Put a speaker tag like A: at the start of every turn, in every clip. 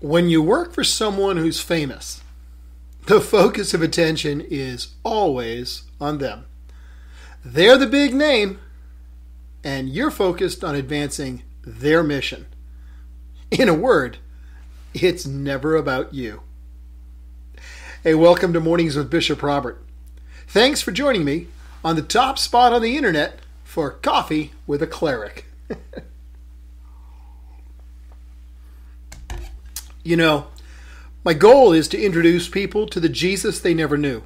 A: When you work for someone who's famous, the focus of attention is always on them. They're the big name, and you're focused on advancing their mission. In a word, it's never about you. Hey, welcome to Mornings with Bishop Robert. Thanks for joining me on the top spot on the internet for Coffee with a Cleric. You know, my goal is to introduce people to the Jesus they never knew,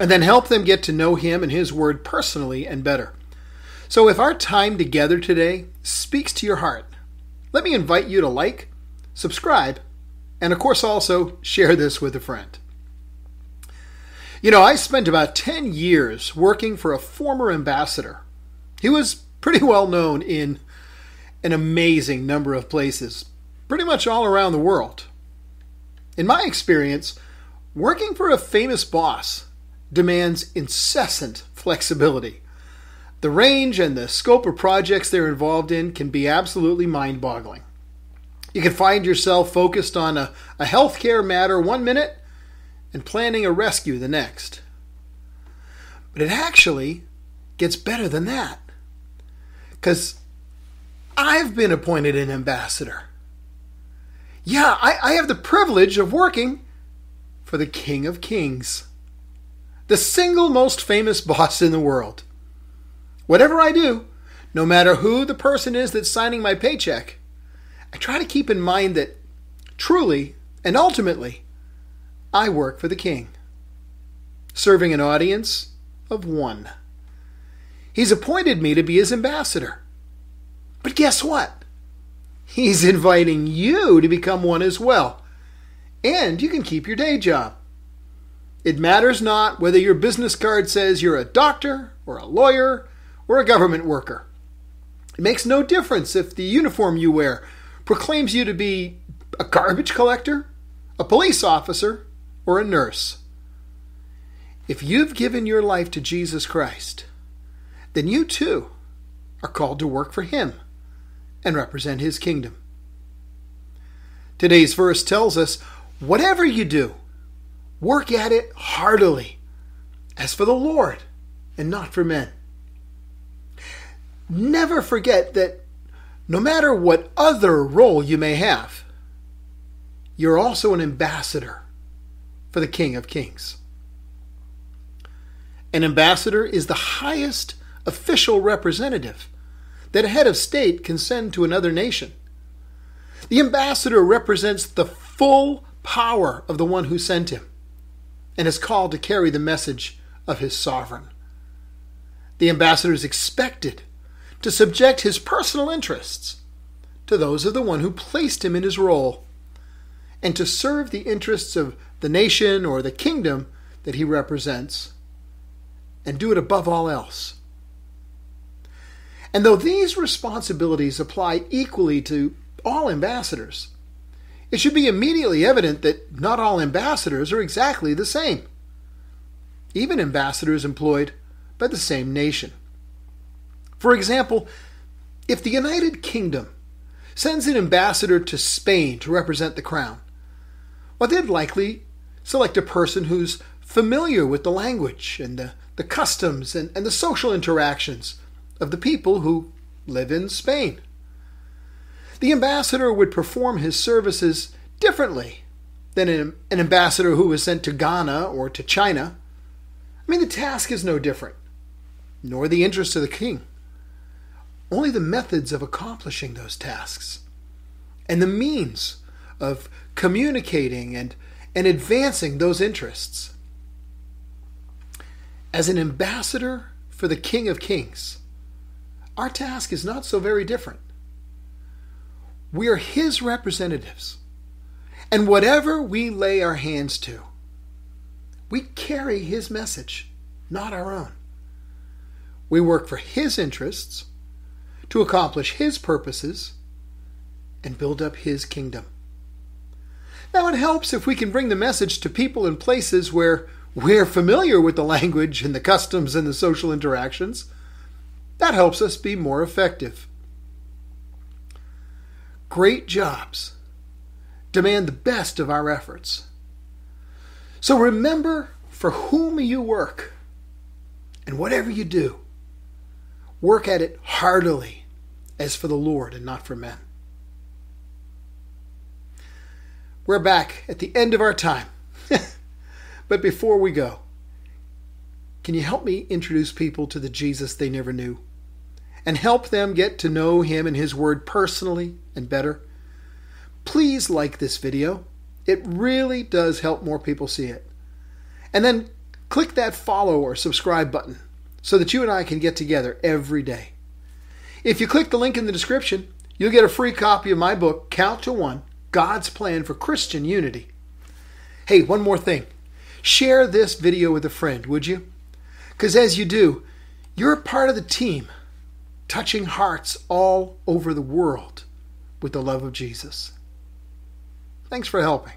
A: and then help them get to know Him and His Word personally and better. So if our time together today speaks to your heart, let me invite you to like, subscribe, and of course also share this with a friend. You know, I spent about 10 years working for a former ambassador. He was pretty well known in an amazing number of places, pretty much all around the world. In my experience, working for a famous boss demands incessant flexibility. The range and the scope of projects they're involved in can be absolutely mind boggling. You can find yourself focused on a, a healthcare matter one minute and planning a rescue the next. But it actually gets better than that. Because I've been appointed an ambassador. Yeah, I, I have the privilege of working for the King of Kings, the single most famous boss in the world. Whatever I do, no matter who the person is that's signing my paycheck, I try to keep in mind that truly and ultimately, I work for the King, serving an audience of one. He's appointed me to be his ambassador. But guess what? He's inviting you to become one as well. And you can keep your day job. It matters not whether your business card says you're a doctor or a lawyer or a government worker. It makes no difference if the uniform you wear proclaims you to be a garbage collector, a police officer, or a nurse. If you've given your life to Jesus Christ, then you too are called to work for Him and represent his kingdom. Today's verse tells us whatever you do, work at it heartily, as for the Lord and not for men. Never forget that no matter what other role you may have, you're also an ambassador for the King of Kings. An ambassador is the highest official representative that a head of state can send to another nation. The ambassador represents the full power of the one who sent him and is called to carry the message of his sovereign. The ambassador is expected to subject his personal interests to those of the one who placed him in his role and to serve the interests of the nation or the kingdom that he represents and do it above all else and though these responsibilities apply equally to all ambassadors, it should be immediately evident that not all ambassadors are exactly the same, even ambassadors employed by the same nation. For example, if the United Kingdom sends an ambassador to Spain to represent the crown, well, they'd likely select a person who's familiar with the language and the, the customs and, and the social interactions of the people who live in Spain. The ambassador would perform his services differently than an, ambassador who was sent to Ghana or to China. I mean, the task is no different, nor the interest of the king. Only the methods of accomplishing those tasks and the means of communicating and, and advancing those interests. As an ambassador for the King of Kings, our task is not so very different. We are His representatives. And whatever we lay our hands to, we carry His message, not our own. We work for His interests, to accomplish His purposes, and build up His kingdom. Now, it helps if we can bring the message to people in places where we're familiar with the language and the customs and the social interactions. That helps us be more effective. Great jobs demand the best of our efforts. So remember for whom you work, and whatever you do, work at it heartily as for the Lord and not for men. We're back at the end of our time. but before we go, can you help me introduce people to the Jesus they never knew? And help them get to know him and his word personally and better? Please like this video. It really does help more people see it. And then click that follow or subscribe button so that you and I can get together every day. If you click the link in the description, you'll get a free copy of my book, Count to One God's plan for Christian unity. Hey, one more thing. Share this video with a friend, would you? Because as you do, you're a part of the team touching hearts all over the world with the love of Jesus. Thanks for helping.